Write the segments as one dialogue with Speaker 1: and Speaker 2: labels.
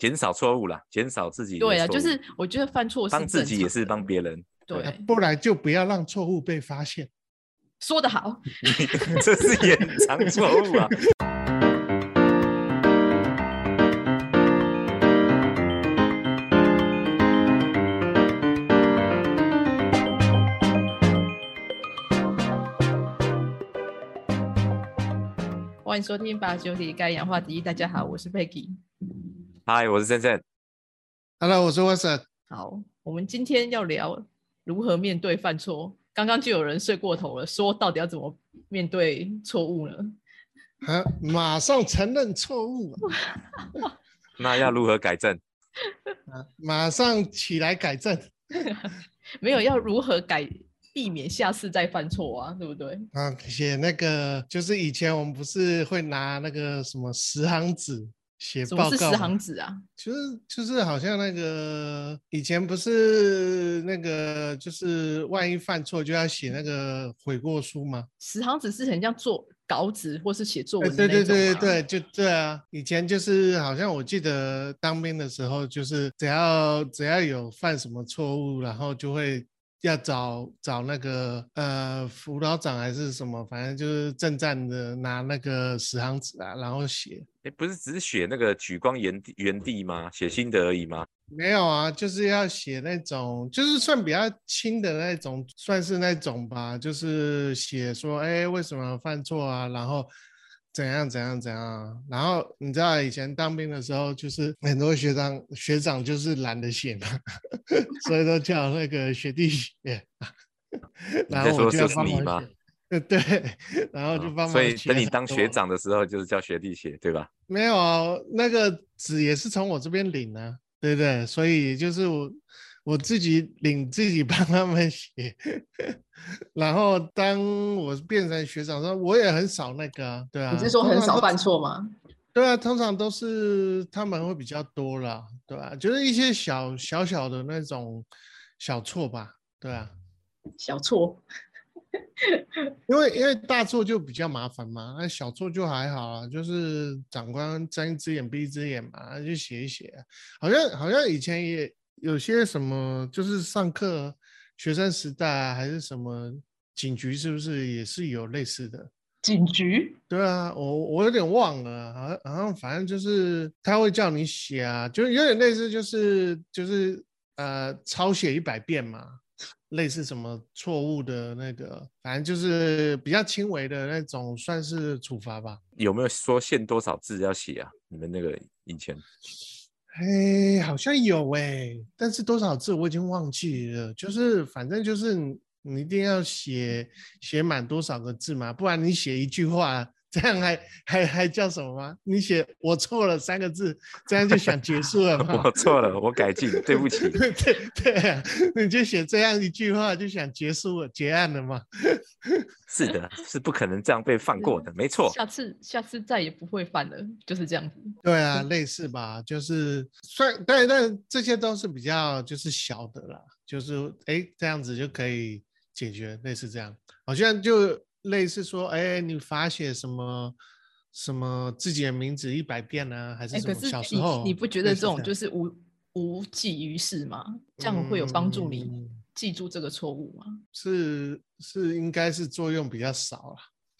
Speaker 1: 减少错误啦，减少自己的
Speaker 2: 对啊，就是我觉得犯错是
Speaker 1: 帮自己也是帮别人，
Speaker 2: 对，
Speaker 3: 不然就不要让错误被发现。
Speaker 2: 说得好，
Speaker 1: 这是掩藏错误啊。
Speaker 2: 欢迎收听八九里该氧化第一。大家好，我是 Peggy。
Speaker 1: 嗨，我是森森。
Speaker 3: Hello，我是 Watson。
Speaker 2: 好，我们今天要聊如何面对犯错。刚刚就有人睡过头了，说到底要怎么面对错误呢？
Speaker 3: 啊，马上承认错误啊，
Speaker 1: 那要如何改正？
Speaker 3: 啊马上起来改正
Speaker 2: 没有要如何改，避免下次再犯错啊，对不对？
Speaker 3: 啊！写那个就是以前我们不是会拿那个什么十行纸写
Speaker 2: 什么是十行纸啊？
Speaker 3: 就是就是好像那个以前不是那个就是万一犯错就要写那个悔过书吗？
Speaker 2: 十行纸是很像做稿纸或是写作
Speaker 3: 哎
Speaker 2: 文的
Speaker 3: 对对
Speaker 2: 对
Speaker 3: 对对，就对啊！以前就是好像我记得当兵的时候，就是只要只要有犯什么错误，然后就会要找找那个呃辅导长还是什么，反正就是正站的拿那个十行纸啊，然后写。
Speaker 1: 哎，不是只是写那个举光原地原地吗？写心得而已吗？
Speaker 3: 没有啊，就是要写那种，就是算比较轻的那种，算是那种吧，就是写说，哎，为什么犯错啊，然后怎样怎样怎样啊，然后你知道以前当兵的时候，就是很多学长学长就是懒得写嘛，所以都叫那个学弟写，
Speaker 1: 你
Speaker 3: 然后我就
Speaker 1: 是你吗
Speaker 3: 帮忙写？呃，对，然后就
Speaker 1: 哦
Speaker 3: 帮忙
Speaker 1: 所以等你当学长的时候，就是叫学弟写，对吧？
Speaker 3: 没有啊，那个纸也是从我这边领的、对不对？所以就是我我自己领，自己帮他们写。然后当我变成学长的时候，我也很少那个啊，对啊。
Speaker 2: 你是说很少犯？错吗？
Speaker 3: 对啊，通常都是他们会比较多啦，对吧、就是一些小小小的那种小错吧，对啊。
Speaker 2: 小错，
Speaker 3: 因为因为大错就比较麻烦嘛，那小错就还好啊，就是长官睁一只眼闭一只眼嘛，就写一写啊。好像好像以前也有些什么，就是上课学生时代啊，还是什么警局，是不是也是有类似的？
Speaker 2: 警局
Speaker 3: 对啊，我我有点忘了啊，好像好像反正就是他会叫你写啊，就是有点类似，就是就是呃抄写一百遍嘛，类似什么错误的那个，反正就是比较轻微的那种，算是处罚吧。
Speaker 1: 有没有说限多少字要写啊？你们那个以前
Speaker 3: 哎，好像有哎，但是多少字我已经忘记了，就是反正就是你一定要写写满多少个字嘛，不然你写一句话，这样还还还叫什么吗？你写我错了三个字，这样就想结束了吗？
Speaker 1: 我错了，我改进，对不起。
Speaker 3: 对对啊，你就写这样一句话就想结束了结案了吗？
Speaker 1: 是的，是不可能这样被放过的，没错。
Speaker 2: 下次下次再也不会犯了，就是这样子。
Speaker 3: 对啊，类似吧，就是算，但但这些都是比较就是小的啦，就是哎这样子就可以解决，类似这样，好像就类似说，哎，你罚写什么什么自己的名字一百遍呢、还是
Speaker 2: 哎、
Speaker 3: 什么？
Speaker 2: 可是你
Speaker 3: 小时候
Speaker 2: 你不觉得这种就是无无济于事吗？这样会有帮助你
Speaker 3: 嗯
Speaker 2: 记住这个错误吗？
Speaker 3: 是是应该是作用比较少了，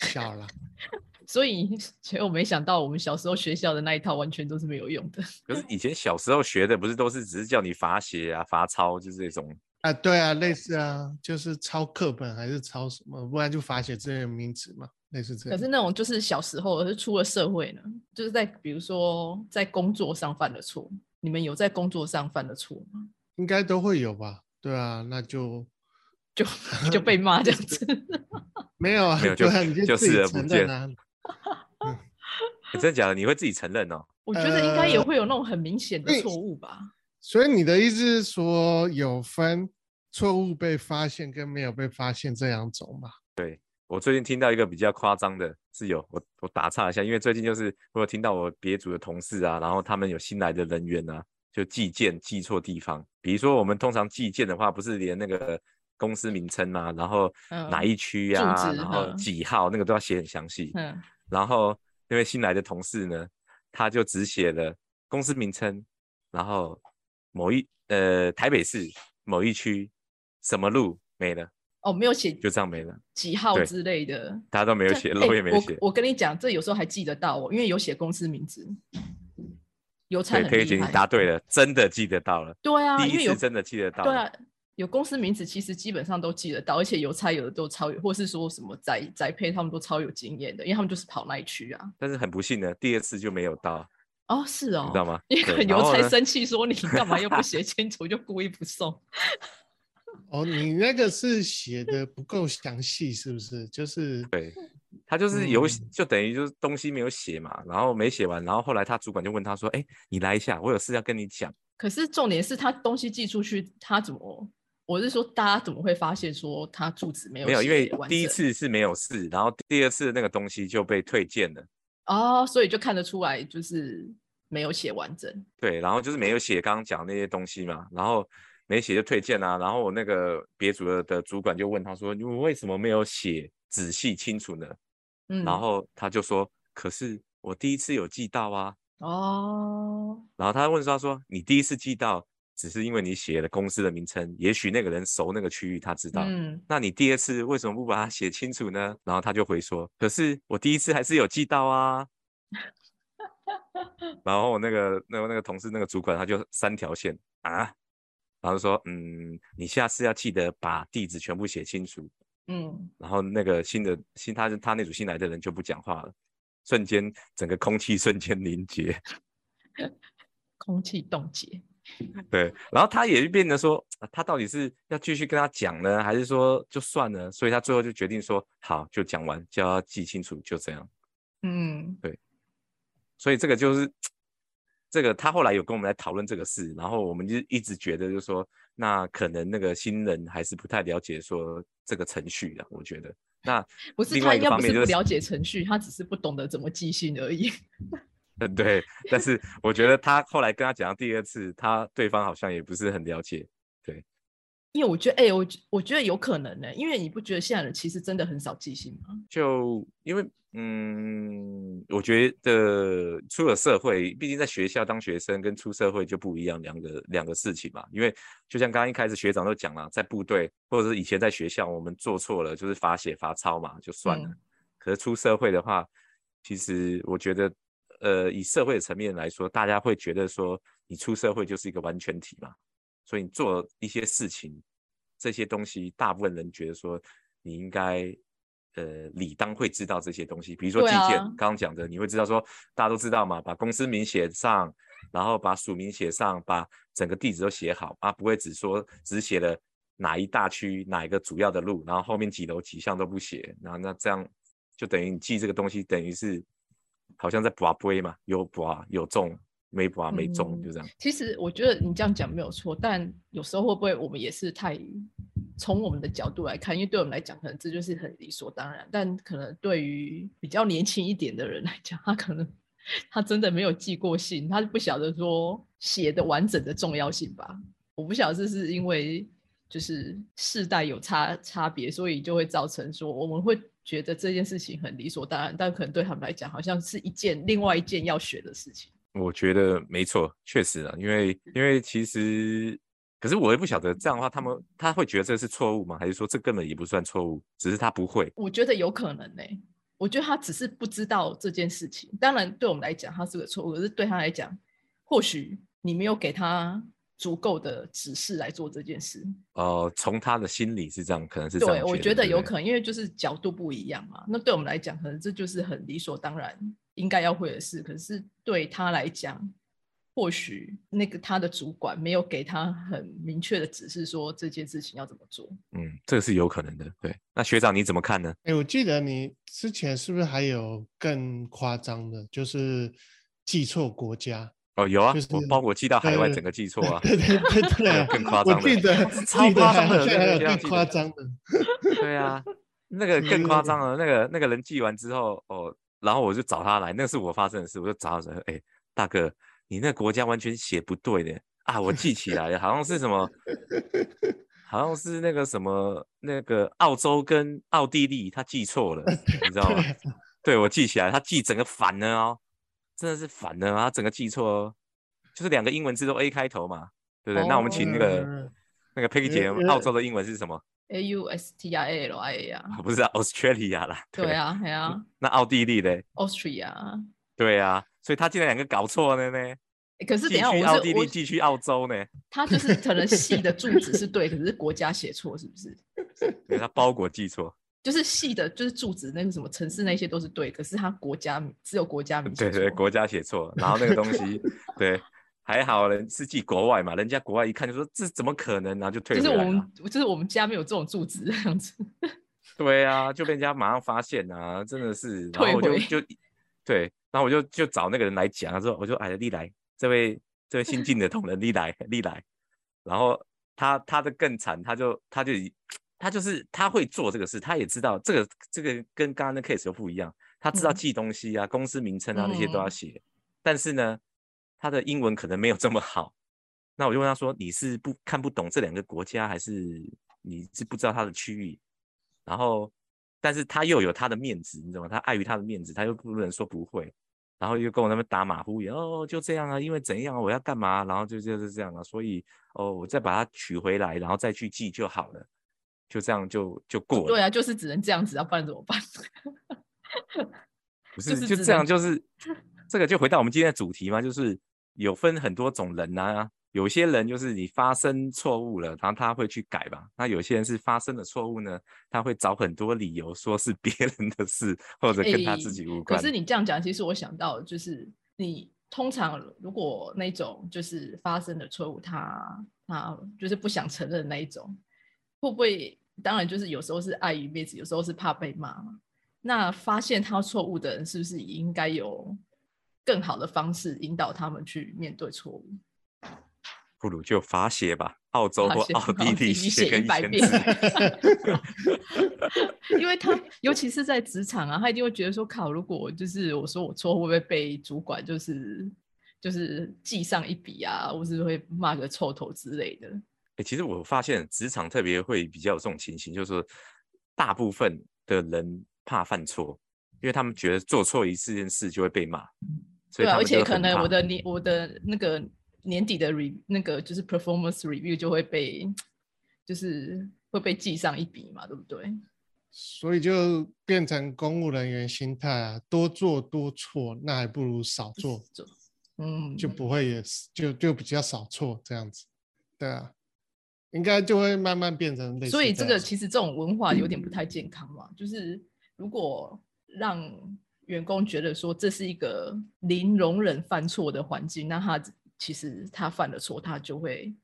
Speaker 3: 小了。
Speaker 2: 所以，结果没想到我们小时候学校的那一套完全都是没有用的。
Speaker 1: 可是以前小时候学的不是都是只是叫你罚写啊、罚抄，就是这种。
Speaker 3: 啊，对啊，类似啊，就是抄课本还是抄什么，不然就罚写这些名词嘛，类似这样。
Speaker 2: 可是那种就是小时候，而是出了社会呢，就是在比如说在工作上犯的错，你们有在工作上犯的错吗？
Speaker 3: 应该都会有吧？对啊，那就
Speaker 2: 就就被骂这样子。
Speaker 3: 没有啊，
Speaker 1: 没有就就视而不见
Speaker 3: 承认啊。
Speaker 1: 欸真的假的？你会自己承认哦？
Speaker 2: 我觉得应该也
Speaker 3: 呃
Speaker 2: 会有那种很明显的
Speaker 3: 对
Speaker 2: 错误吧。
Speaker 3: 所以你的意思是说，有分错误被发现跟没有被发现这两种嘛？
Speaker 1: 我最近听到一个比较夸张的，是有我我打岔一下，因为最近就是我有听到我别组的同事啊，然后他们有新来的人员啊，就寄件寄错地方。比如说我们通常寄件的话，不是连那个公司名称嘛，然后哪
Speaker 2: 嗯
Speaker 1: 一区
Speaker 2: 住
Speaker 1: 啊，
Speaker 2: 址
Speaker 1: 然后
Speaker 2: 嗯
Speaker 1: 几号那个都要写很详细。
Speaker 2: 嗯，
Speaker 1: 然后那位新来的同事呢，他就只写了公司名称、然后某一呃台北市某一区什么路没了，
Speaker 2: 哦，没有写
Speaker 1: 就这样没了，
Speaker 2: 几号之类的，
Speaker 1: 大家都没有
Speaker 2: 这
Speaker 1: 写，
Speaker 2: 哎我
Speaker 1: 楼也没写。
Speaker 2: 我跟你讲，这有时候还记得到哦，因为有写公司名字。邮差
Speaker 1: 对，
Speaker 2: 很
Speaker 1: 推姐你
Speaker 2: 厉害。
Speaker 1: 答对了，真的记得到了，
Speaker 2: 对啊，
Speaker 1: 第一次真的记得到了。
Speaker 2: 对啊，有公司名字其实基本上都记得到，而且邮差有的都超有，或是说什么宅宅配他们都超有经验的，因为他们就是跑那一区啊。
Speaker 1: 但是很不幸的，第二次就没有到，
Speaker 2: 哦，是哦，
Speaker 1: 你知道吗？
Speaker 2: 因为可
Speaker 1: 对
Speaker 2: 能邮差生气说你干嘛又不 写清楚，就故意不送。
Speaker 3: 哦，你那个是写的不够详细，是不是？就是
Speaker 1: 对他就是有
Speaker 3: 嗯
Speaker 1: 就等于就是东西没有写嘛，然后没写完，然后后来他主管就问他说：“哎，你来一下，我有事要跟你讲。
Speaker 2: 可是重点是他东西寄出去，他怎么？我是说，大家怎么会发现说他住址没”有
Speaker 1: 没有，因为第一次是没有事，然后第二次那个东西就被退件了。
Speaker 2: 哦，所以就看得出来就是没有写完整。
Speaker 1: 对，然后就是没有写刚刚讲那些东西嘛，然后没写就退件啊，然后我那个别组的的主管就问他说：“你为什么没有写仔细清楚呢？”
Speaker 2: 嗯，
Speaker 1: 然后他就说：“可是我第一次有寄到啊。”
Speaker 2: 哦，
Speaker 1: 然后他问说：“他说你第一次寄到，只是因为你写了公司的名称，也许那个人熟那个区域，他知道。
Speaker 2: 嗯，
Speaker 1: 那你第二次为什么不把它写清楚呢？”然后他就回说：“可是我第一次还是有寄到啊。” 然后那个那个那个同事那个主管他就三条线啊，然后就说：“嗯，你下次要记得把地址全部写清楚。”
Speaker 2: 嗯，
Speaker 1: 然后那个新的新他他那组新来的人就不讲话了，瞬间整个空气瞬间凝结。
Speaker 2: 空气冻结。
Speaker 1: 对，然后他也就变得说，啊他到底是要继续跟他讲呢，还是说就算了？所以他最后就决定说，好，就讲完，叫他记清楚，就这样。
Speaker 2: 嗯，
Speaker 1: 所以这个就是这个，他后来有跟我们来讨论这个事，然后我们就一直觉得，就是说，那可能那个新人还是不太了解说这个程序的，我觉得。那
Speaker 2: 不是他要不
Speaker 1: 方面就是
Speaker 2: 是不了解程序，他只是不懂得怎么记信而已。
Speaker 1: 嗯，对，但是我觉得他后来跟他讲第二次，他对方好像也不是很了解。
Speaker 2: 因为我觉得，哎、我觉我觉得有可能呢、因为你不觉得现在人其实真的很少记性吗？
Speaker 1: 就因为嗯，我觉得出了社会，毕竟在学校当学生跟出社会就不一样，两个两个事情嘛。因为就像刚刚一开始学长都讲了，在部队或者是以前在学校，我们做错了就是罚写罚抄嘛，就算了。
Speaker 2: 嗯
Speaker 1: 可是出社会的话，其实我觉得，呃，以社会的层面来说，大家会觉得说，你出社会就是一个完全体嘛，所以你做一些事情，这些东西，大部分人觉得说，你应该，呃，理当会知道这些东西。比如说寄件，刚刚讲的，你会知道说，大家都知道嘛，把公司名写上，然后把署名写上，把整个地址都写好啊，不会只说只写了哪一大区哪一个主要的路，然后后面几楼几项都不写，然后那这样就等于你记这个东西，等于是好像在拔杯嘛，有拔有中，没拔没中，
Speaker 2: 嗯
Speaker 1: 就这样。
Speaker 2: 其实我觉得你这样讲没有错，但有时候会不会我们也是太从我们的角度来看，因为对我们来讲，可能这就是很理所当然，但可能对于比较年轻一点的人来讲，他可能他真的没有寄过信，他不晓得说写的完整的重要性吧？我不晓得这是因为就是世代有差差别，所以就会造成说我们会觉得这件事情很理所当然，但可能对他们来讲，好像是一件另外一件要学的事情。
Speaker 1: 我觉得没错，确实啊，因为因为其实，可是我也不晓得这样的话，他们他会觉得这是错误吗？还是说这根本也不算错误，只是他不会？
Speaker 2: 我觉得有可能呢、我觉得他只是不知道这件事情。当然，对我们来讲，他是个错误，可是对他来讲，或许你没有给他足够的指示来做这件事。
Speaker 1: 呃，从他的心理是这样，可能是这样
Speaker 2: 对，我
Speaker 1: 觉
Speaker 2: 觉得有可能，因为就是角度不一样嘛。那对我们来讲，可能这就是很理所当然应该要会的事。可是对他来讲，或许那个他的主管没有给他很明确的指示，说这件事情要怎么做。
Speaker 1: 嗯，这个是有可能的。对，那学长你怎么看呢？
Speaker 3: 哎，我记得你之前是不是还有更夸张的，就是记错国家？
Speaker 1: 哦，有啊，
Speaker 3: 就是
Speaker 1: 我包裹寄到海外，整个寄错啊。
Speaker 3: 对对对对啊，
Speaker 1: 更夸张的
Speaker 3: 我记得
Speaker 1: 超夸张的
Speaker 3: 还有更夸张的。
Speaker 1: 对啊，那个更夸张了。那个那个人寄完之后，哦，然后我就找他来，那是我发生的事，我就找他说，哎，大哥，你那个国家完全写不对的啊，我记起来了，好像是什么，好像是那个什么那个澳洲跟奥地利，他记错了，你知道吗？对，我记起来，他记整个反了哦，真的是反了啊，他整个记错哦。就是两个英文字都 A 开头嘛，对不对？那我们请那个
Speaker 3: 嗯
Speaker 1: 那个 Peggy 姐，
Speaker 3: 呃
Speaker 1: 澳洲的英文是什么？
Speaker 2: A U S T I A L I A 啊，
Speaker 1: 啊不是啊 Australia 啦。
Speaker 2: 对，啊，对啊
Speaker 1: 那奥地利嘞
Speaker 2: ？，Austria。
Speaker 1: 对啊，所以他竟然两个搞错了呢。
Speaker 2: 欸可是等下，
Speaker 1: 去奥地利，
Speaker 2: 我是我
Speaker 1: 寄去澳洲呢。
Speaker 2: 他就是可能系的住址是对，可是国家写错，是不是？
Speaker 1: 对他包裹寄错。
Speaker 2: 就是系的，就是住址那个什么城市那些都是对，可是他国家只有国家名写
Speaker 1: 对对，
Speaker 2: 错
Speaker 1: 国家写错，然后那个东西，对，还好人是寄国外嘛，人家国外一看就说这怎么可能，然后就退
Speaker 2: 就是我。们就是我们家没有这种住址这样子。
Speaker 1: 对啊，就被人家马上发现啊，真的是，然后我就就对，然后我就就找那个人来讲，他说我就哎丽来这位这位新进的同仁丽来丽来，然后他他的更惨，他就他就以他就是他会做这个事，他也知道这个这个跟刚刚的 case 又不一样，他知道
Speaker 2: 嗯。
Speaker 1: 记东西啊、公司名称啊那些都要
Speaker 2: 嗯。
Speaker 1: 写，但是呢，他的英文可能没有这么好。那我就问他说：“你是不看不懂这两个国家，还是你是不知道他的区域？”然后，但是他又有他的面子，你知道吗？他碍于他的面子，他又不能说不会，然后又跟我那边打马虎眼，哦，就这样啊，因为怎样啊，我要干嘛，然后就就是这样啊，所以哦，我再把它取回来，然后再去记就好了，就这样就就过了。
Speaker 2: 对啊，就是只能这样子，要不然怎么办？
Speaker 1: 不
Speaker 2: 就是
Speaker 1: 就这样，就是 这个就回到我们今天的主题嘛，就是有分很多种人啊，有些人就是你发生错误了，然后他会去改吧，那有些人是发生了错误呢，他会找很多理由说是别人的事，或者跟他自己无关。
Speaker 2: 可是你这样讲，其实我想到就是你通常如果那种就是发生的错误，他他就是不想承认那一种，会不会？当然就是有时候是碍于面子，有时候是怕被骂嘛。那发现他错误的人，是不是也应该有更好的方式引导他们去面对错误？
Speaker 1: 不如就罚写吧，澳洲或奥地利写一百遍。
Speaker 2: 因为他尤其是在职场啊，他一定会觉得说，靠，如果就是我说我错，会不会被主管就是就是记上一笔啊，或是会骂个臭头之类的？
Speaker 1: 欸，其实我发现职场特别会比较有这种情形，就是说大部分的人怕犯错，因为他们觉得做错一次件事就会被骂，所以
Speaker 2: 对啊，而且可能我的年我的那个年底的 re 那个就是 performance review 就会被就是会被记上一笔嘛，对不对？
Speaker 3: 所以就变成公务人员心态啊，多做多错，那还不如少做，
Speaker 2: 就嗯，
Speaker 3: 就不会也是就就比较少错这样子，对啊，应该就会慢慢变成类似
Speaker 2: 所以这
Speaker 3: 样
Speaker 2: 个其实这种文化有点不太健康嘛，就是如果让员工觉得说这是一个零容忍犯错的环境，那他其实他犯了错，他就会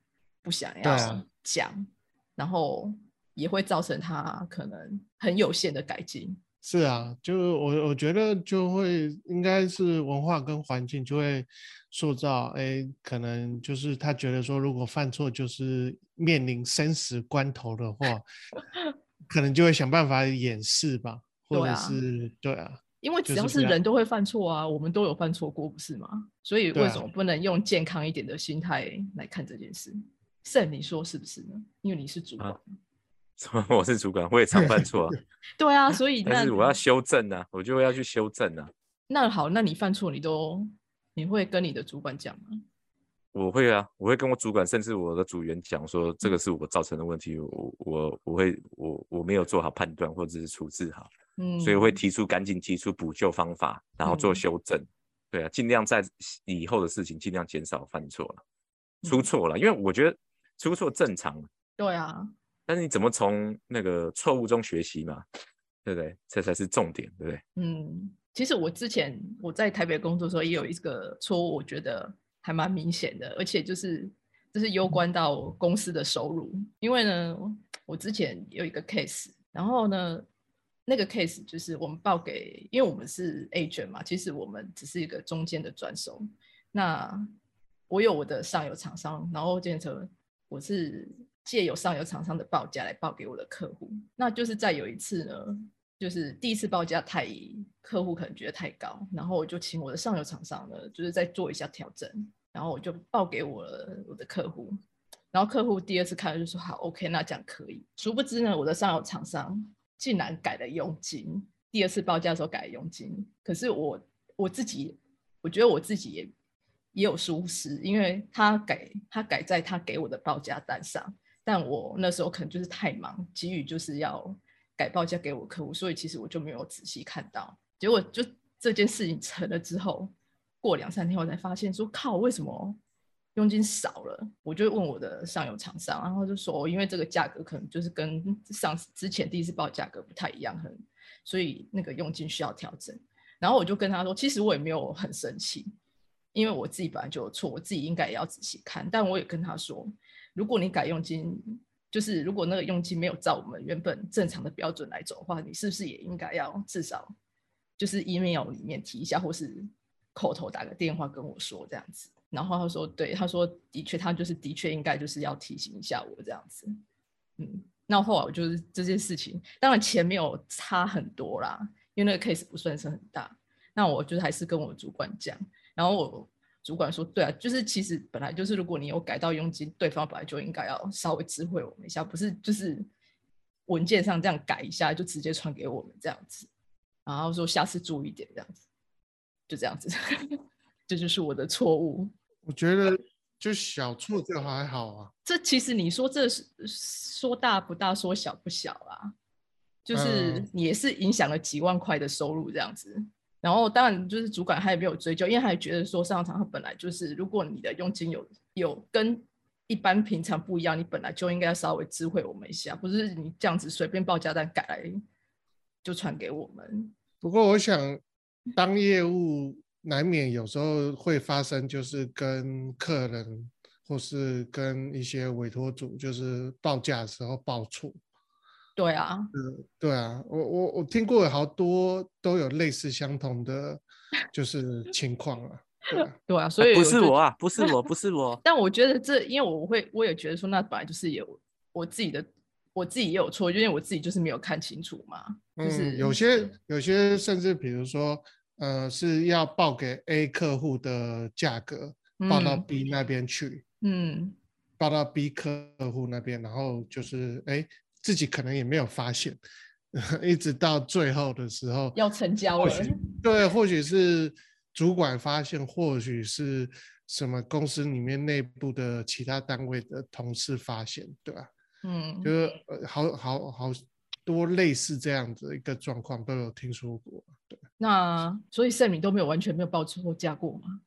Speaker 2: 不想
Speaker 3: 对
Speaker 2: 要
Speaker 3: 啊
Speaker 2: 讲，然后也会造成他可能很有限的改进。
Speaker 3: 是啊，就我我觉得就会应该是文化跟环境就会塑造，哎，可能就是他觉得说，如果犯错就是面临生死关头的话，可能就会想办法掩饰吧，或者
Speaker 2: 对啊
Speaker 3: 是对啊，
Speaker 2: 因为只要
Speaker 3: 是
Speaker 2: 人都会犯错啊，我们都有犯错过，不是吗？所以为什么不能用健康一点的心态来看这件事？圣，你说是不是呢？因为你是主管。
Speaker 1: 啊什么？我是主管，我也常犯错、啊，
Speaker 2: 对啊，所以那
Speaker 1: 但是我要修正啊，我就要去修正啊。
Speaker 2: 那好，那你犯错，你都你会跟你的主管讲吗？
Speaker 1: 我会啊，我会跟我主管，甚至我的组员讲说，这个是我造成的问题，我我我会我我没有做好判断或者是处置好，
Speaker 2: 嗯，
Speaker 1: 所以我会提出赶紧提出补救方法，然后做
Speaker 2: 嗯。
Speaker 1: 修正。对啊，尽量在以后的事情尽量减少犯错了，出
Speaker 2: 嗯。
Speaker 1: 错了，因为我觉得出错正常，
Speaker 2: 对啊，
Speaker 1: 但是你怎么从那个错误中学习嘛，对不对？这才是重点，对不对？
Speaker 2: 嗯，其实我之前我在台北工作的时候，也有一个错误，我觉得还蛮明显的，而且就是就是攸关到公司的收入，因为呢，我之前有一个 case，然后呢，那个 case 就是我们报给，因为我们是 agent 嘛，其实我们只是一个中间的转手。那我有我的上游厂商，然后变成我是借由上游厂商的报价来报给我的客户。那就是在有一次呢，就是第一次报价太客户可能觉得太高，然后我就请我的上游厂商呢，就是再做一下调整，然后我就报给我了我的客户。然后客户第二次看了就说好，OK，那这样可以。殊不知呢，我的上游厂商竟然改了佣金，第二次报价的时候改了佣金。可是我我自己，我觉得我自己也也有疏失，因为他改他改在他给我的报价单上，但我那时候可能就是太忙，急于就是要改报价给我客户，所以其实我就没有仔细看到。结果就这件事情成了之后，过两三天我才发现说靠，为什么佣金少了？我就问我的上游厂商，然后就说因为这个价格可能就是跟上之前第一次报价格不太一样，很所以那个佣金需要调整。然后我就跟他说，其实我也没有很生气。因为我自己本来就有错，我自己应该也要仔细看。但我也跟他说，如果你改佣金，就是如果那个佣金没有照我们原本正常的标准来走的话，你是不是也应该要至少就是 email 里面提一下，或是口头打个电话跟我说这样子？然后他说，对，他说的确，他就是的确应该就是要提醒一下我这样子。嗯，那后来我就是这件事情，当然钱没有差很多啦，因为那个 case 不算是很大。那我就还是跟我主管讲。然后我主管说：“对啊，就是其实本来就是，如果你有改到佣金，对方本来就应该要稍微知会我们一下，不是就是文件上这样改一下就直接传给我们这样子。然后说下次注意点这样子，就这样子，这就是我的错误。
Speaker 3: 我觉得就小错就还好啊。
Speaker 2: 这其实你说这是说大不大，说小不小啊，就是也是影响了几万块的收入这样子。”然后当然就是主管他也没有追究，因为他也觉得说上场他本来就是，如果你的佣金有有跟一般平常不一样，你本来就应该稍微知会我们一下，不是你这样子随便报价单改来就传给我们。
Speaker 3: 不过我想当业务难免有时候会发生，就是跟客人或是跟一些委托主就是报价的时候报错。
Speaker 2: 对啊，
Speaker 3: 嗯，对啊，我我我听过好多都有类似相同的，就是情况啊。
Speaker 2: 对啊，所以
Speaker 1: 不是我啊，不是我，不是我。
Speaker 2: 但我觉得这，因为我会，我也觉得说，那本来就是有我自己的，我自己也有错，因为我自己就是没有看清楚嘛。就是
Speaker 3: 有些有些甚至比如说，呃，是要报给 A 客户的价格报到 B 那边去，
Speaker 2: 嗯，
Speaker 3: 报到 B 客户那边，然后就是哎。自己可能也没有发现，一直到最后的时候
Speaker 2: 要成交了。
Speaker 3: 对，或许是主管发现，或许是什么公司里面内部的其他单位的同事发现，对吧？
Speaker 2: 嗯，
Speaker 3: 就是好好好多类似这样子一个状况都有听说过。对，
Speaker 2: 那所以盛敏都没有完全没有报错价过吗？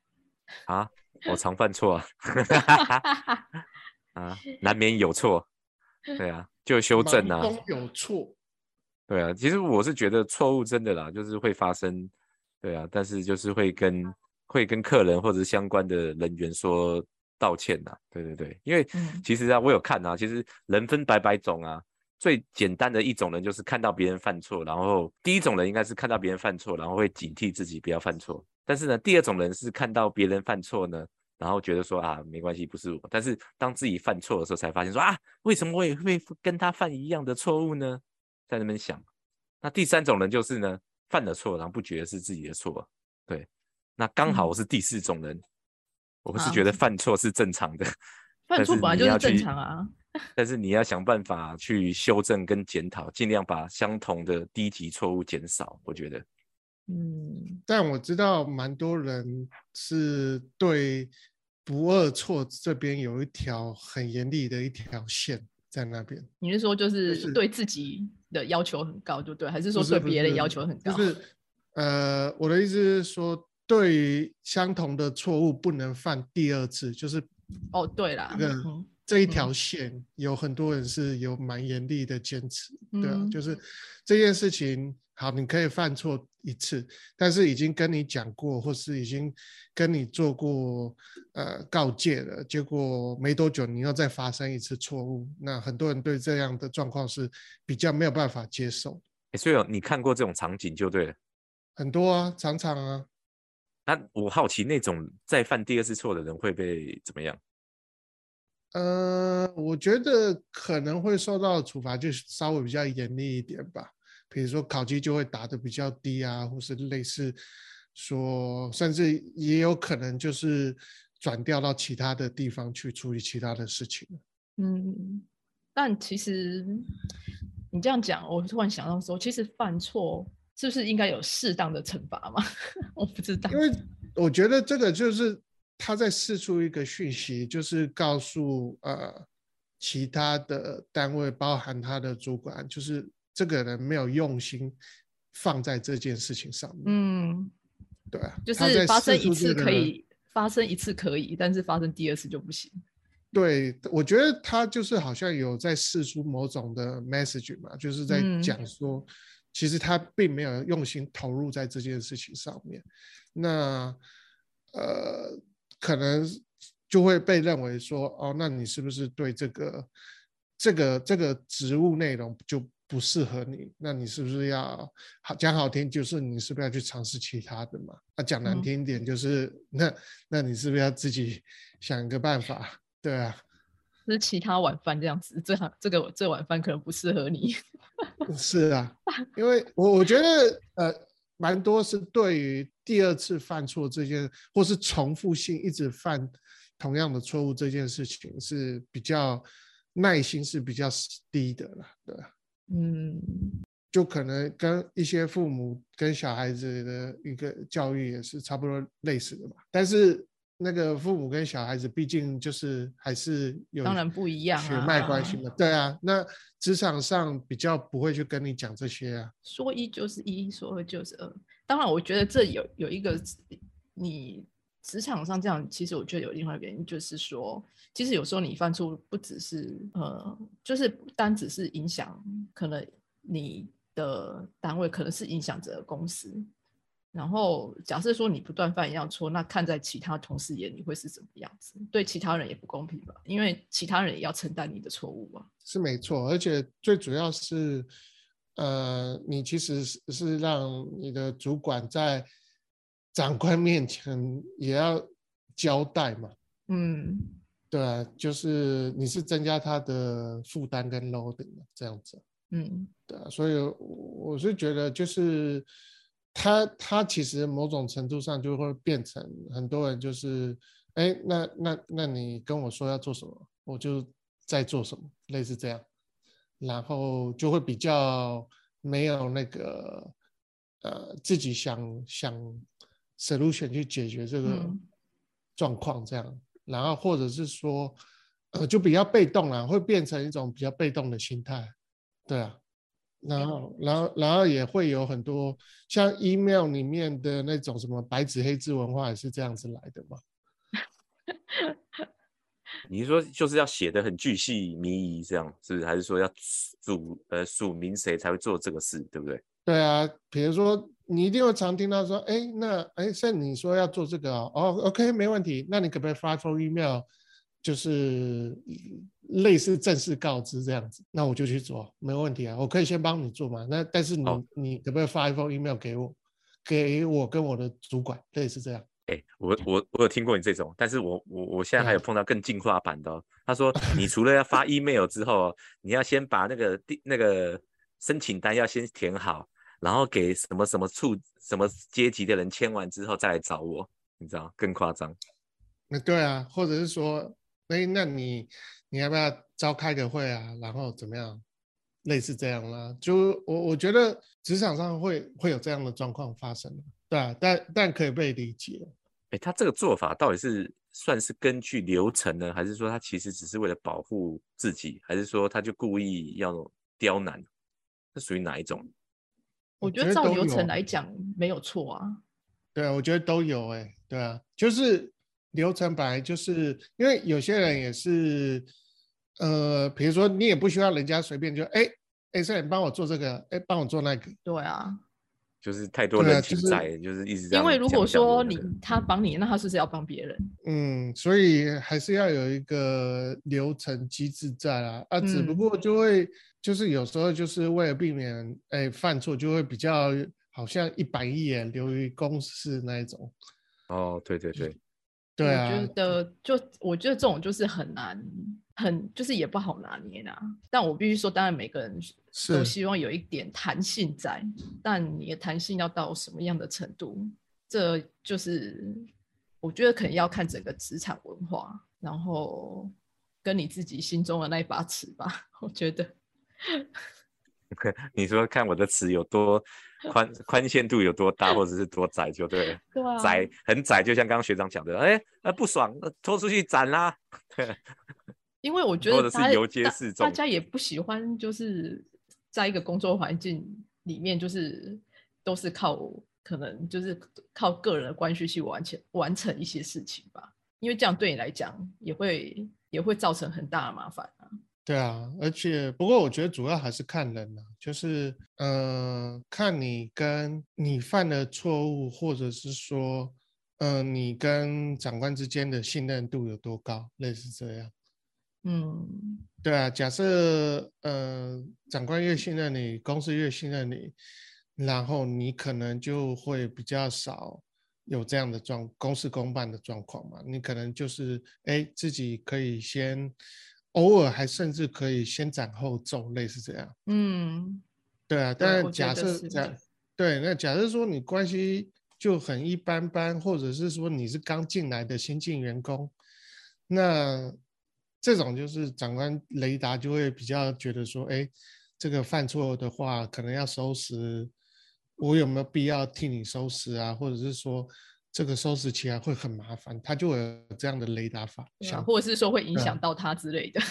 Speaker 1: 啊，我常犯错啊，啊，难免有错。对啊，就修正啊。
Speaker 3: 都有错。
Speaker 1: 对啊，其实我是觉得错误真的啦，就是会发生。对啊，但是就是会跟会跟客人或者相关的人员说道歉呐。对对对，因为其实啊，我有看啊，其实人分百百种啊。最简单的一种人就是看到别人犯错，然后第一种人应该是看到别人犯错，然后会警惕自己不要犯错。但是呢，第二种人是看到别人犯错呢。然后觉得说啊，没关系，不是我。但是当自己犯错的时候，才发现说啊，为什么我也会跟他犯一样的错误呢？在那边想。那第三种人就是呢，犯了错，然后不觉得是自己的错。对，那刚好我是第四种人，我是觉得犯错是正常的。
Speaker 2: 犯错本来就是正常啊。
Speaker 1: 但是你要想办法去修正跟检讨，尽量把相同的低级错误减少。我觉得。
Speaker 2: 嗯，
Speaker 3: 但我知道蛮多人是对不二错这边有一条很严厉的一条线在那边。
Speaker 2: 你是说就是对自己的要求很高，就对，还是说对别人要求很高？
Speaker 3: 就是呃，我的意思是说，对于相同的错误不能犯第二次，就是
Speaker 2: 哦，对啦，
Speaker 3: 这个这一条线有很多人是有蛮严厉的坚持，对啊，就是这件事情。好，你可以犯错一次，但是已经跟你讲过，或是已经跟你做过呃告诫了，结果没多久你又再发生一次错误，那很多人对这样的状况是比较没有办法接受。
Speaker 1: 所以你看过这种场景就对了，
Speaker 3: 很多啊，常常啊。
Speaker 1: 那我好奇，那种再犯第二次错的人会被怎么样？
Speaker 3: 呃，我觉得可能会受到处罚，就稍微比较严厉一点吧。比如说考绩就会打得比较低啊，或是类似说，甚至也有可能就是转调到其他的地方去处理其他的事情。
Speaker 2: 嗯，但其实你这样讲，我突然想到说，其实犯错是不是应该有适当的惩罚嘛？我不知道，
Speaker 3: 因为我觉得这个就是他在释出一个讯息，就是告诉呃其他的单位，包含他的主管，就是这个人没有用心放在这件事情上面。
Speaker 2: 嗯，
Speaker 3: 对啊，
Speaker 2: 就是发生一次
Speaker 3: 次
Speaker 2: 可以，发生一次可以，但是发生第二次就不行。
Speaker 3: 对，我觉得他就是好像有在试出某种的 message 嘛，就是在
Speaker 2: 嗯
Speaker 3: 讲说，其实他并没有用心投入在这件事情上面，那呃，可能就会被认为说，哦，那你是不是对这个这个这个职务内容就不适合你？那你是不是要好讲好听，就是你是不是要去尝试其他的嘛？那讲难
Speaker 2: 嗯
Speaker 3: 听一点，就是、那那你是不是要自己想一个办法？对啊，
Speaker 2: 就是其他晚饭这样子，这行这个这晚饭可能不适合你。
Speaker 3: 是啊，因为我我觉得呃，蛮多是对于第二次犯错这件，或是重复性一直犯同样的错误这件事情是比较耐心是比较低的了，对啊，
Speaker 2: 嗯，
Speaker 3: 就可能跟一些父母跟小孩子的一个教育也是差不多类似的吧，但是。那个父母跟小孩子，毕竟就是还是有
Speaker 2: 当然不一样
Speaker 3: 血脉关
Speaker 2: 啊
Speaker 3: 系嘛。对啊，那职场上比较不会去跟你讲这些啊。
Speaker 2: 说一就是一，说二就是二。当然，我觉得这有有一个你职场上这样，其实我觉得有另外一个原因，就是说，其实有时候你犯错不只是呃，就是不单只是影响可能你的单位，可能是影响着公司。然后假设说你不断犯一样错，那看在其他同事眼里会是什么样子？对其他人也不公平吧？因为其他人也要承担你的错误啊。
Speaker 3: 是没错，而且最主要是，呃，你其实是是让你的主管在长官面前也要交代嘛，
Speaker 2: 嗯，
Speaker 3: 对啊，就是你是增加他的负担跟 loading 的这样子，
Speaker 2: 嗯，
Speaker 3: 对啊，所以我是觉得就是他他其实某种程度上就会变成很多人就是，哎，那那那你跟我说要做什么，我就在做什么，类似这样，然后就会比较没有那个呃自己想想 solution 去解决这个
Speaker 2: 嗯。
Speaker 3: 状况这样，然后或者是说呃就比较被动了，会变成一种比较被动的心态，对啊。然后，然后，然后也会有很多像 email 里面的那种什么白纸黑字文化，也是这样子来的嘛。
Speaker 1: 你是说就是要写的很巨细靡遗这样，是不是？还是说要署呃署名谁才会做这个事，对不对？
Speaker 3: 对啊，比如说你一定会常听到说，哎，那哎，像你说要做这个哦，哦，OK，没问题，那你可不可以发封 email，就是类似正式告知这样子？那我就去做，没问题啊，我可以先帮你做嘛。那但是你、
Speaker 1: 哦
Speaker 3: 你可不可以发一封 email 给我，给我跟我的主管，类似这样。
Speaker 1: 哎、我我我有听过你这种，但是我我我现在还有碰到更进化版的、哦。他说，你除了要发 email 之后，你要先把那个第那个申请单要先填好，然后给什么什么处什么阶级的人签完之后再来找我，你知道更夸张。
Speaker 3: 那对啊，或者是说，哎，那你你要不要召开个会啊？然后怎么样？类似这样啦，就我我觉得职场上会会有这样的状况发生，对啊，但但可以被理解。
Speaker 1: 哎，他这个做法到底是算是根据流程呢，还是说他其实只是为了保护自己，还是说他就故意要刁难？这属于哪一种？
Speaker 2: 我觉得照流程来讲没有错啊。
Speaker 3: 对啊，我觉得都有哎、对啊，就是流程本来就是因为有些人也是，呃，比如说你也不需要人家随便就哎哎，这、你帮我做这个，哎，帮我做那个，
Speaker 2: 对啊，
Speaker 1: 就是太多
Speaker 3: 对啊就是
Speaker 1: 人情在，就是一直这样
Speaker 2: 因为如果说你他帮你，那他是不是要帮别人？
Speaker 3: 嗯，所以还是要有一个流程机制在啦，啊，只不
Speaker 2: 嗯。
Speaker 3: 过就会就是有时候就是为了避免哎犯错，就会比较好像一板一眼流于公事那一种，
Speaker 1: 哦，对对对，
Speaker 3: 对啊，
Speaker 2: 我觉得就我觉得这种就是很难，很就是也不好拿捏啊。但我必须说，当然每个人都希望有一点弹性在，但你的弹性要到什么样的程度，这就是我觉得可能要看整个职场文化，然后跟你自己心中的那一把尺吧。我觉得，
Speaker 1: 你说看我的词有多 宽，宽限度有多大，或者是多窄就对了。
Speaker 2: 对啊，
Speaker 1: 窄很窄，就像刚刚学长讲的，哎，那不爽，呃拖出去斩啦。
Speaker 2: 因为我 觉
Speaker 1: 或者
Speaker 2: 得大
Speaker 1: 是游街
Speaker 2: 大
Speaker 1: 示众
Speaker 2: 大家也不喜欢，就是在一个工作环境里面，就是都是靠可能就是靠个人的关系去完成完成一些事情吧。因为这样对你来讲也会也会造成很大的麻烦啊。
Speaker 3: 对啊，而且不过我觉得主要还是看人呐、就是呃，看你跟你犯的错误，或者是说，呃，你跟长官之间的信任度有多高，类似这样。
Speaker 2: 嗯，
Speaker 3: 对啊，假设呃长官越信任你，公司越信任你，然后你可能就会比较少有这样的状公事公办的状况嘛。你可能就是哎自己可以先，偶尔还甚至可以先斩后奏，类似这样。
Speaker 2: 嗯，
Speaker 3: 对啊，但假设假对，那假设说你关系就很一般般，或者是说你是刚进来的新进员工，那这种就是长官雷达就会比较觉得说，哎，这个犯错的话可能要收拾，我有没有必要替你收拾啊？或者是说这个收拾起来会很麻烦，他就有这样的雷达法想
Speaker 2: 或者是说会影响到他之类的。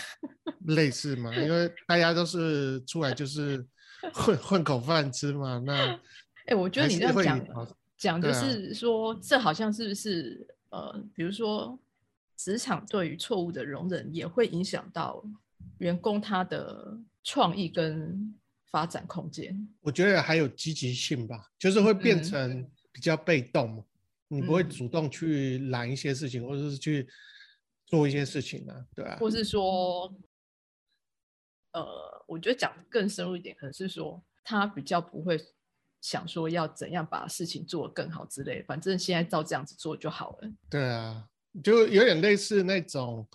Speaker 3: 类似嘛，因为大家都是出来就是 混混口饭吃嘛，那
Speaker 2: 哎、我觉得你这样讲
Speaker 3: 有
Speaker 2: 讲就是说，这好像是不是呃，比如说职场对于错误的容忍，也会影响到员工他的创意跟发展空间。
Speaker 3: 我觉得还有积极性吧，就是会变
Speaker 2: 嗯
Speaker 3: 成比较被动嘛，你不会
Speaker 2: 嗯
Speaker 3: 主动去揽一些事情，或者是去做一些事情啊，对啊，
Speaker 2: 或是说，呃，我觉得讲得更深入一点，可能是说他比较不会想说要怎样把事情做得更好之类，反正现在照这样子做就好了。
Speaker 3: 对啊，就有点类似那种。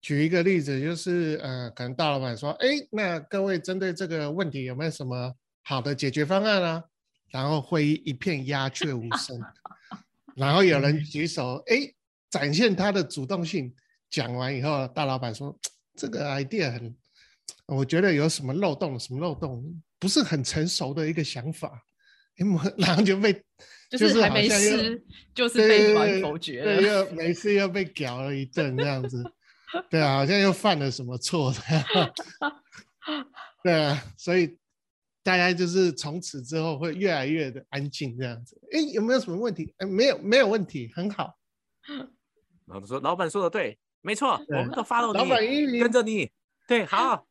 Speaker 3: 举一个例子，就是呃，可能大老板说，哎，那各位针对这个问题有没有什么好的解决方案啊？然后会议一片鸦雀无声，然后有人举手，哎，展现他的主动性。讲完以后，大老板说，这个 idea 很，我觉得有什么漏洞，什么漏洞，不是很成熟的一个想法。然后就被
Speaker 2: 就是还没
Speaker 3: 好像又
Speaker 2: 湿，就是
Speaker 3: 对
Speaker 2: 被否决
Speaker 3: 对，
Speaker 2: 了。
Speaker 3: 又每次又被屌了一顿这样子，对啊，好像又犯了什么错这样，对啊，所以大家就是从此之后会越来越的安静这样子。哎，有没有什么问题？哎，没有，没有问题，很好。
Speaker 1: 然后就说老板说的对，没错，我
Speaker 3: 对
Speaker 1: 们都 follow
Speaker 3: 老板
Speaker 1: 你，跟着你，对，好。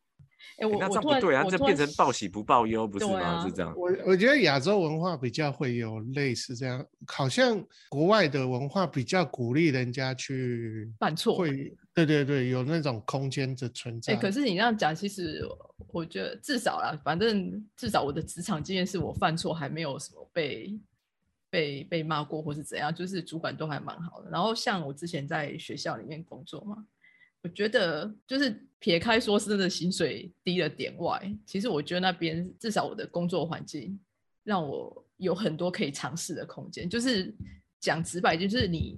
Speaker 2: 哎、我
Speaker 1: 欸那这
Speaker 2: 我突然
Speaker 1: 样不对啊，这变成报喜不报忧，不是吗？
Speaker 2: 啊
Speaker 1: 是这样。
Speaker 3: 我我觉得亚洲文化比较会有类似这样，好像国外的文化比较鼓励人家去
Speaker 2: 犯错。
Speaker 3: 会，对对对，有那种空间的存
Speaker 2: 哎、
Speaker 3: 在。
Speaker 2: 可是你这样讲，其实我觉得至少啦，反正至少我的职场经验是我犯错还没有什么被被被骂过或是怎样，就是主管都还蛮好的。然后像我之前在学校里面工作嘛，我觉得就是撇开说真的薪水低了点外，其实我觉得那边至少我的工作环境让我有很多可以尝试的空间。就是讲直白，就是你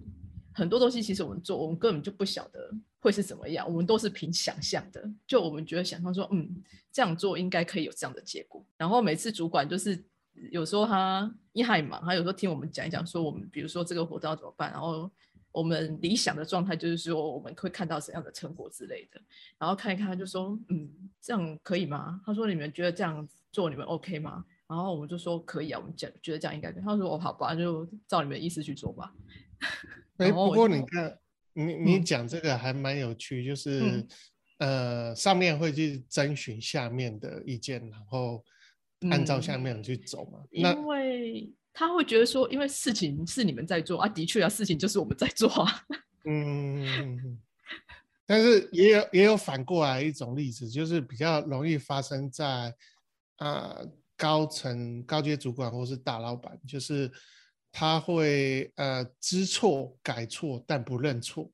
Speaker 2: 很多东西其实我们做，我们根本就不晓得会是怎么样，我们都是凭想象的。就我们觉得想象说，嗯，这样做应该可以有这样的结果。然后每次主管就是有时候他因为他很忙，他有时候听我们讲一讲，说我们比如说这个活动要怎么办，然后我们理想的状态就是说我们会看到怎样的成果之类的。然后看一看，他就说，嗯，这样可以吗？他说你们觉得这样做你们 OK 吗？然后我们就说可以啊，我们讲觉得这样应该。他说哦，好吧，就照你们的意思去做吧。
Speaker 3: 哎，不过你看，你你
Speaker 2: 嗯
Speaker 3: 讲这个还蛮有趣，就是、
Speaker 2: 嗯
Speaker 3: 呃，上面会去征询下面的意见，然后按照
Speaker 2: 嗯
Speaker 3: 下面的去走嘛。那
Speaker 2: 因为他会觉得说，因为事情是你们在做啊，的确啊，事情就是我们在做啊。
Speaker 3: 嗯，但是也有也有反过来一种例子，就是比较容易发生在啊、高层高阶主管或是大老板，就是他会呃知错改错，但不认错。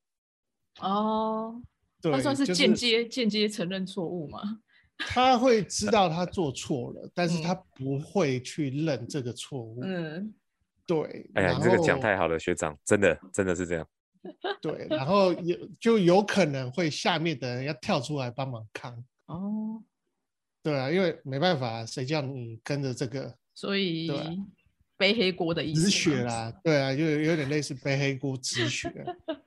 Speaker 2: 哦，
Speaker 3: 对，
Speaker 2: 他算是间接间接承认错误吗？
Speaker 3: 他会知道他做错了，但是
Speaker 2: 嗯
Speaker 3: 他不会去认这个错误。
Speaker 2: 嗯，
Speaker 3: 对，
Speaker 1: 哎呀，你这个讲太好了，学长，真的真的是这样。
Speaker 3: 对，然后有就有可能会下面的人要跳出来帮忙扛。
Speaker 2: 哦，
Speaker 3: 对啊，因为没办法，谁叫你跟着这个
Speaker 2: 所以
Speaker 3: 对啊
Speaker 2: 背黑锅的意思
Speaker 3: 止。血啦，对啊，就有点类似背黑锅止血，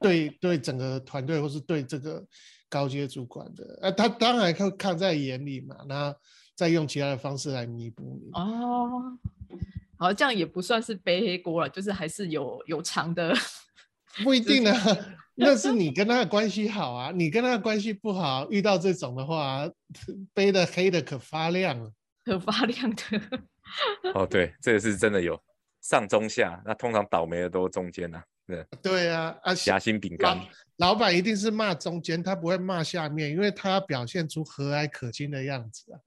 Speaker 3: 对对，整个团队或是对这个高阶主管的，呃，他当然看看在眼里嘛，那再用其他的方式来弥补你。
Speaker 2: 哦，好，这样也不算是背黑锅了，就是还是有有偿的。
Speaker 3: 不一定啊，那是你跟他的关系好啊，你跟他的关系不好，遇到这种的话，背的黑的可发亮了。
Speaker 2: 可发亮的，
Speaker 1: 哦，对，这个是真的有上中下，那通常倒霉的都中间呐、对，
Speaker 3: 对啊，啊，
Speaker 1: 夹心饼干
Speaker 3: 老。板一定是骂中间，他不会骂下面，因为他要表现出和蔼可亲的样子啊。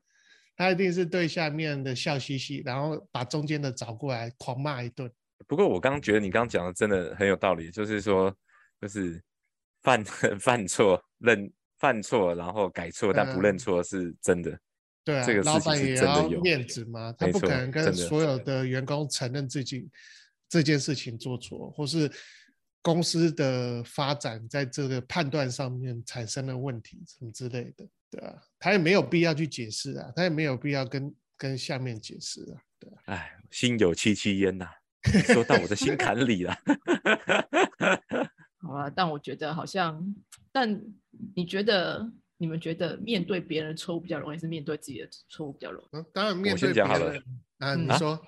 Speaker 3: 他一定是对下面的笑嘻嘻，然后把中间的找过来狂骂一顿。
Speaker 1: 不过我刚刚觉得你刚刚讲的真的很有道理，就是说，就是犯 犯错认犯错，然后改错，但不认
Speaker 3: 嗯
Speaker 1: 错是真的。
Speaker 3: 对啊，老板也要面子嘛，他不可能跟所有的员工承认自己这件事情做错，或是公司的发展在这个判断上面产生了问题，什么之类的，对啊，他也没有必要去解释啊，他也没有必要跟跟下面解释啊，对啊，
Speaker 1: 哎，心有戚戚焉呐、说到我的心坎里了。
Speaker 2: 好啊，但我觉得好像，但你觉得你们觉得面对别人的错误比较容易，还是面对自己的错误比较容易？
Speaker 3: 嗯，当然面
Speaker 1: 先
Speaker 3: 对
Speaker 1: 讲好了
Speaker 3: 别人啊，你
Speaker 2: 嗯
Speaker 3: 说，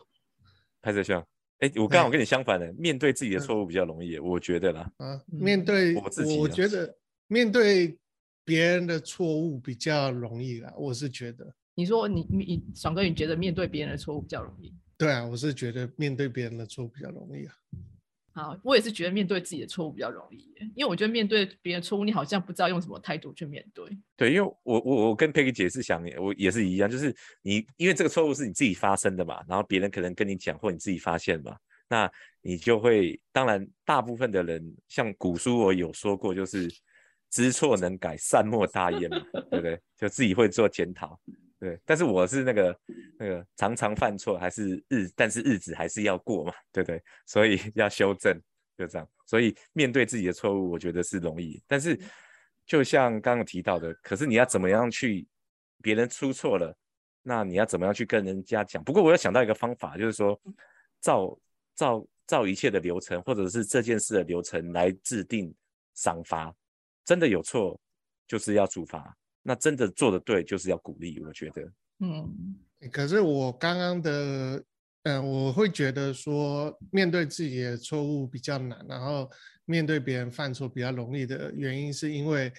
Speaker 1: 拍摄像，哎，我刚好
Speaker 3: 哎
Speaker 1: 跟你相反的，面对自己的
Speaker 3: 嗯
Speaker 1: 错误比较容易，我觉得啦。
Speaker 3: 啊，
Speaker 2: 嗯
Speaker 3: 面对
Speaker 1: 我自己啊
Speaker 3: 我觉得面对别人的错误比较容易啦，我是觉得。
Speaker 2: 你说你你你爽哥，你觉得面对别人的错误比较容易？
Speaker 3: 对啊，我是觉得面对别人的错误比较容易啊。
Speaker 2: 好，我也是觉得面对自己的错误比较容易，因为我觉得面对别人的错误，你好像不知道用什么态度去面对。
Speaker 1: 对，因为我我我跟 Peggy 姐是想，我也是一样，就是你因为这个错误是你自己发生的嘛，然后别人可能跟你讲或你自己发现嘛，那你就会，当然大部分的人像古书我有说过，就是知错能改，善莫大焉嘛，对不对？就自己会做检讨，对。但是我是那个那个常常犯错，还是日，但是日子还是要过嘛，对不对？所以要修正，就这样。所以面对自己的错误，我觉得是容易，但是就像刚刚提到的，可是你要怎么样去，别人出错了，那你要怎么样去跟人家讲？不过我有想到一个方法，就是说照照照一切的流程，或者是这件事的流程来制定赏罚。真的有错，就是要处罚；那真的做的对，就是要鼓励。我觉得，
Speaker 2: 嗯，
Speaker 3: 可是我刚刚的，嗯、我会觉得说，面对自己的错误比较难，然后面对别人犯错比较容易的原因，是因为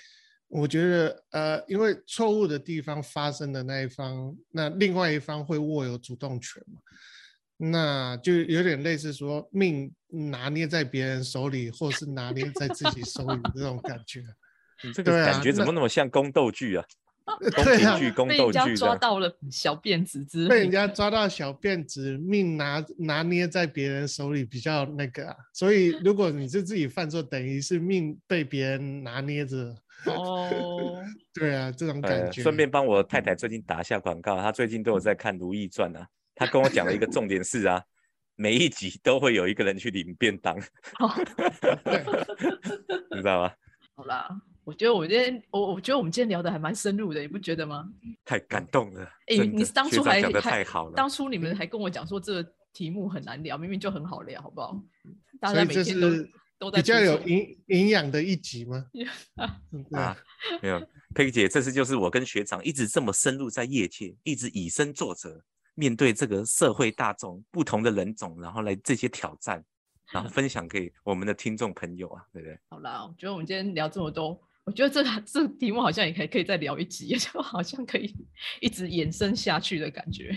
Speaker 3: 我觉得，呃，因为错误的地方发生的那一方，那另外一方会握有主动权嘛，那就有点类似说命拿捏在别人手里，或是拿捏在自己手里的这种感觉。
Speaker 1: 你这个感觉怎么那么像宫斗剧啊？宫
Speaker 3: 对啊
Speaker 1: 廷剧、宫斗
Speaker 2: 被人家
Speaker 1: 剧。
Speaker 2: 抓到了小辫子之类
Speaker 3: 被人家抓到小辫子，命拿拿捏在别人手里比较那个啊，所以如果你是自己犯错，等于是命被别人拿捏着。
Speaker 2: 哦，
Speaker 3: 对啊，这种感
Speaker 1: 呃，
Speaker 3: 觉。
Speaker 1: 顺便帮我太太最近打一下广告，她最近都有在看《如懿传》啊。她跟我讲了一个重点是啊，每一集都会有一个人去领便当，
Speaker 2: 好
Speaker 1: 你知道吗？
Speaker 2: 好啦，我觉得我今天我我觉得我们今天聊的还蛮深入的，你不觉得吗？
Speaker 1: 太感动了。
Speaker 2: 哎、你当初还
Speaker 1: 太好了。
Speaker 2: 当初你们还跟我讲说这个题目很难聊，明明就很好聊，好不好？大
Speaker 3: 所以这
Speaker 2: 家每天都
Speaker 3: 是
Speaker 2: 都在
Speaker 3: 比较有营营养的一集吗？
Speaker 1: 啊，没有，佩姐，这次就是我跟学长一直这么深入在业界，一直以身作则，面对这个社会大众不同的人种，然后来这些挑战，然后分享给我们的听众朋友啊，对不对？
Speaker 2: 好啦，我觉得我们今天聊这么多，我觉得这这个题目好像也可以可以再聊一集，就好像可以一直延伸下去的感觉。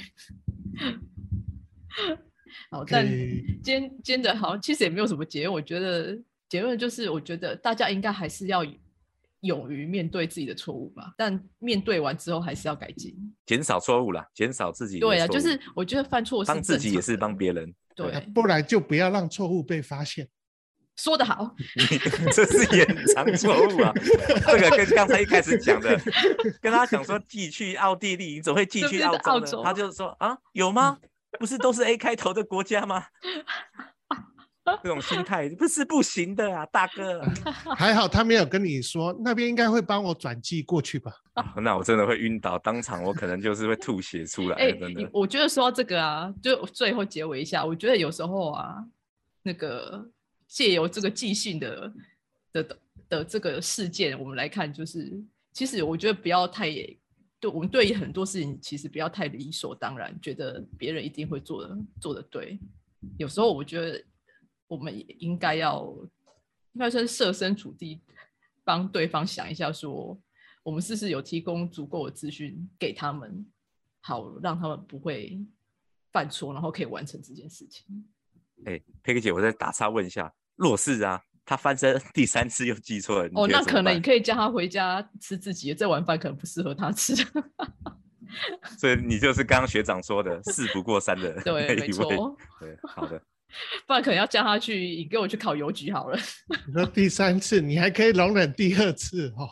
Speaker 2: 好，
Speaker 3: 可
Speaker 2: 但
Speaker 3: 以
Speaker 2: 今天今天的好像其实也没有什么结论，我觉得结论就是，我觉得大家应该还是要勇于面对自己的错误吧，但面对完之后还是要改进。
Speaker 1: 减少错误啦，减少自己的
Speaker 2: 对啊，就是我觉得犯错是
Speaker 1: 帮自己也是帮别人，
Speaker 2: 对，
Speaker 3: 不然就不要让错误被发现。
Speaker 2: 说得好，
Speaker 1: 这是掩藏错误啊！这个跟刚才一开始讲的，跟他讲说寄去奥地利，你怎么会寄去澳洲呢？
Speaker 2: 是澳洲
Speaker 1: 他就说啊，有吗？不是都是 A 开头的国家吗？这种心态不是不行的啊，大哥。
Speaker 3: 还好他没有跟你说，那边应该会帮我转寄过去吧？
Speaker 1: 啊那我真的会晕倒，当场我可能就是会吐血出来真的。
Speaker 2: 我觉得说到这个啊，就最后结尾一下，我觉得有时候啊，那个借由这个寄信的的的的这个事件，我们来看，就是其实我觉得不要太对我们对于很多事情，其实不要太理所当然，觉得别人一定会做的做的对。有时候我觉得我们也应该要应该算设身处地帮对方想一下说我们是不是有提供足够的资讯给他们，好让他们不会犯错，然后可以完成这件事情。
Speaker 1: 哎，佩克姐，我再打岔问一下，若是啊，他翻身第三次又记错了，你
Speaker 2: 哦，那可能你可以叫他回家吃自己的，这碗饭可能不适合他吃。
Speaker 1: 所以你就是刚刚学长说的事不过三的
Speaker 2: 对，没
Speaker 1: 那一位。
Speaker 2: 错，
Speaker 1: 对，好的，
Speaker 2: 不然可能要叫他去，你跟我去考邮局好了。
Speaker 3: 你说第三次，你还可以容忍第二次哦。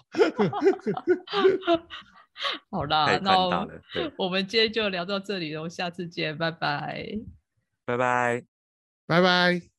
Speaker 2: 好啦
Speaker 1: 太，
Speaker 2: 那我
Speaker 1: 宽大了。
Speaker 2: 我们今天就聊到这里喽，下次见，拜拜。
Speaker 1: 拜拜。
Speaker 3: 拜拜。